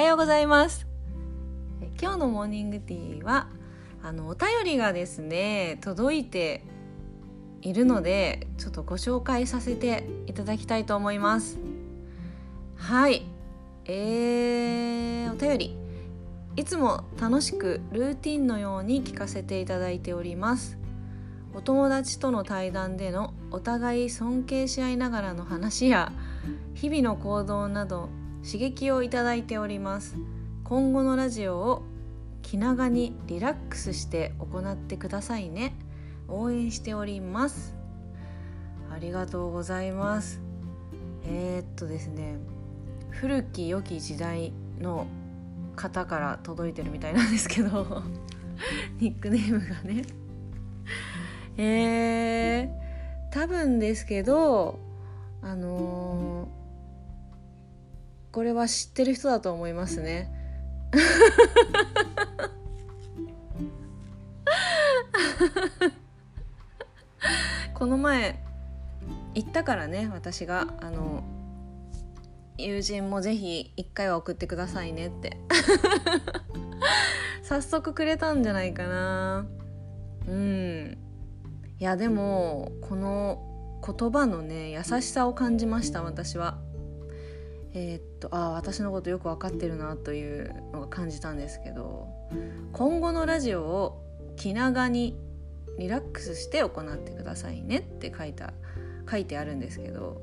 はようございます。今日のモーニングティーはあのお便りがですね届いているのでちょっとご紹介させていただきたいと思います。はい。えー、お便り。いつも楽しくルーティンのように聞かせていただいております。お友達との対談でのお互い尊敬し合いながらの話や日々の行動など刺激をいただいております。今後のラジオを気長にリラックスして行ってくださいね。応援しております。ありがとうございます。えー、っとですね。古き良き時代の方から届いてるみたいなんですけど。ニックネームがね。えー、多分ですけどあのー、これは知ってる人だと思いますね。この前言ったからね私が。あの友人もぜひ一回は送ってくださいねって。早速くれたんじゃないかな。うん。いやでもこの言葉のね優しさを感じました私はえー、っとああ私のことよく分かってるなというのが感じたんですけど今後のラジオを気長にリラックスして行ってくださいねって書いた書いてあるんですけど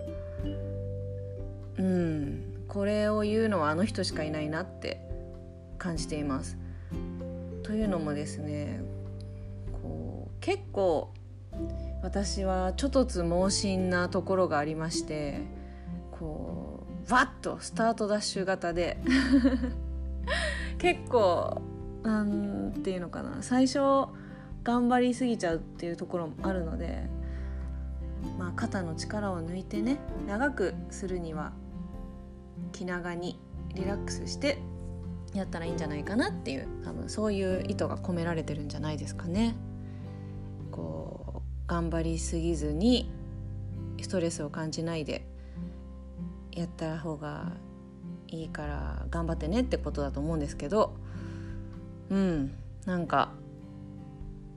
うんこれを言うのはあの人しかいないなって感じています。というのもですねこう結構私はちょっとつ猛進なところがありましてこうわっとスタートダッシュ型で結構なんていうのかな最初頑張りすぎちゃうっていうところもあるので、まあ、肩の力を抜いてね長くするには気長にリラックスしてやったらいいんじゃないかなっていう多分そういう意図が込められてるんじゃないですかね。こう頑張りすぎずにストレスを感じないでやった方がいいから頑張ってねってことだと思うんですけどうんなんか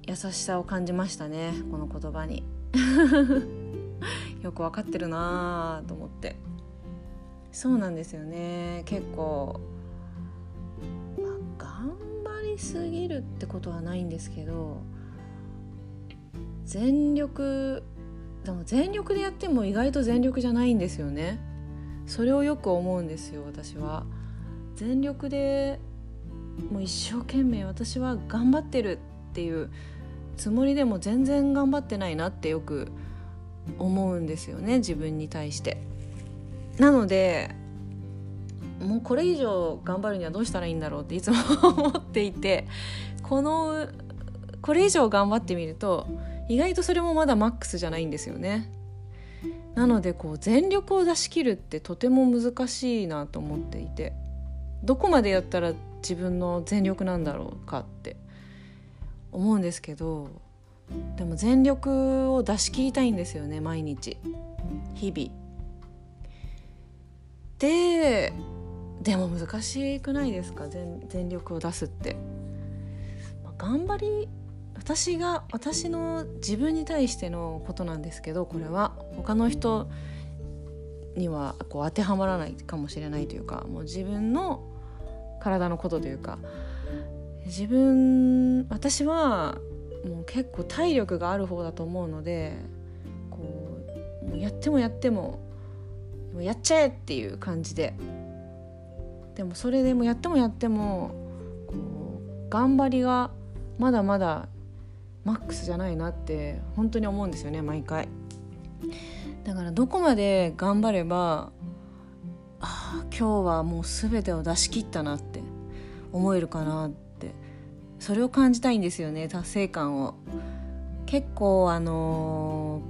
優しさを感じましたねこの言葉に。よく分かってるなと思って。そうなんですよね。結構、まあ、頑張りすぎるってことはないんですけど全力でも全力でやっても意外と全力じゃないんですよね。それをよく思うんですよ私は。全力でもう一生懸命私は頑張ってるっていうつもりでも全然頑張ってないなってよく思うんですよね自分に対して。なのでもうこれ以上頑張るにはどうしたらいいんだろうっていつも思っていてこのこれ以上頑張ってみると意外とそれもまだマックスじゃないんですよね。なのでこう全力を出し切るってとても難しいなと思っていてどこまでやったら自分の全力なんだろうかって思うんですけどでも全力を出し切りたいんですよね毎日日々。ででも難しくないですか？全全力を出すって。まあ、頑張り私が私の自分に対してのことなんですけどこれは他の人にはこう当てはまらないかもしれないというかもう自分の体のことというか自分私はもう結構体力がある方だと思うのでこうやってもやってももやっちゃえっていう感じで。でもそれでもやってもやってもこう頑張りがまだまだマックスじゃないなって本当に思うんですよね毎回。だからどこまで頑張ればあ今日はもう全てを出し切ったなって思えるかなってそれを感じたいんですよね達成感を結構あの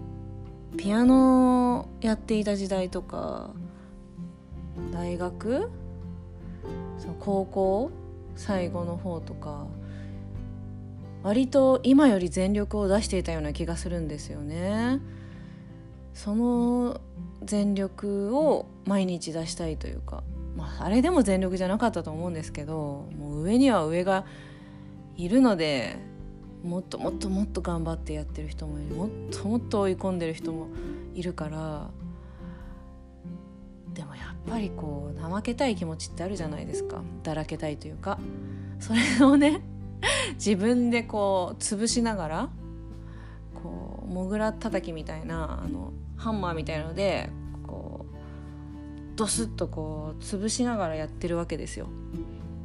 ー、ピアノやっていた時代とか大学その高校最後の方とか割と今より全力を出していたような気がするんですよね。その全力を毎日出したいというかまあ、あれでも全力じゃなかったと思うんですけどもう上には上がいるのでもっともっともっと頑張ってやってる人もいる。もっともっと追い込んでる人もいるからでもやっぱりこう怠けたい気持ちってあるじゃないですか。だらけたいというか。それをね自分でこう潰しながらモグラ叩きみたいなあのハンマーみたいなのでこうドスッとこう潰しながらやってるわけですよ。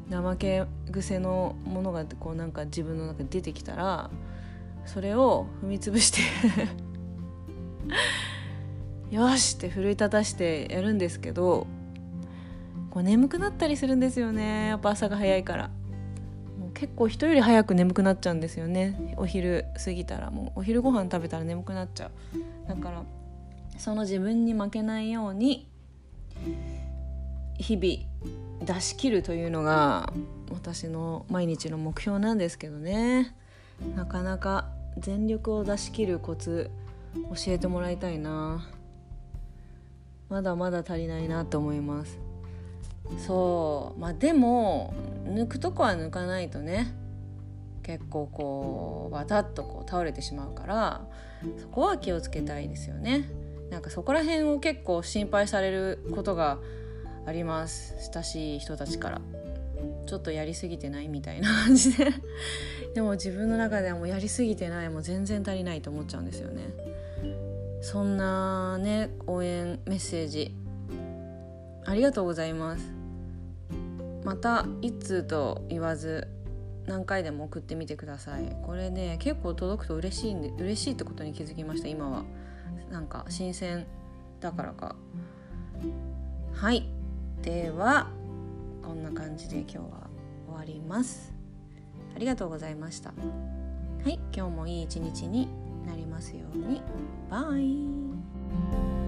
怠け癖のものがこうなんか自分の中で出てきたらそれを踏み潰して よしって奮い立たしてやるんですけどこう眠くなったりするんですよねやっぱ朝が早いから結構人より早く眠くなっちゃうんですよね。お昼過ぎたらもう。お昼ご飯食べたら眠くなっちゃう。だからその自分に負けないように日々出し切るというのが私の毎日の目標なんですけどね。なかなか全力を出し切るコツ教えてもらいたいな。まだまだ足りないなと思います。そう。まあでも抜くとこは抜かないとね。結構こうわたっとこう倒れてしまうからそこは気をつけたいですよね。なんかそこら辺を結構心配されることがあります親しい人たちから。ちょっとやりすぎてないみたいな感じで。でも自分の中ではもうやりすぎてないもう全然足りないと思っちゃうんですよね。そんなね応援メッセージありがとうございます。また一通と言わず何回でも送ってみてください。これね結構届くと嬉しいんで嬉しいってことに気づきました今は。なんか新鮮だからか。はい。ではこんな感じで今日は終わります。ありがとうございました。はい。今日もいい一日になりますように。バイ。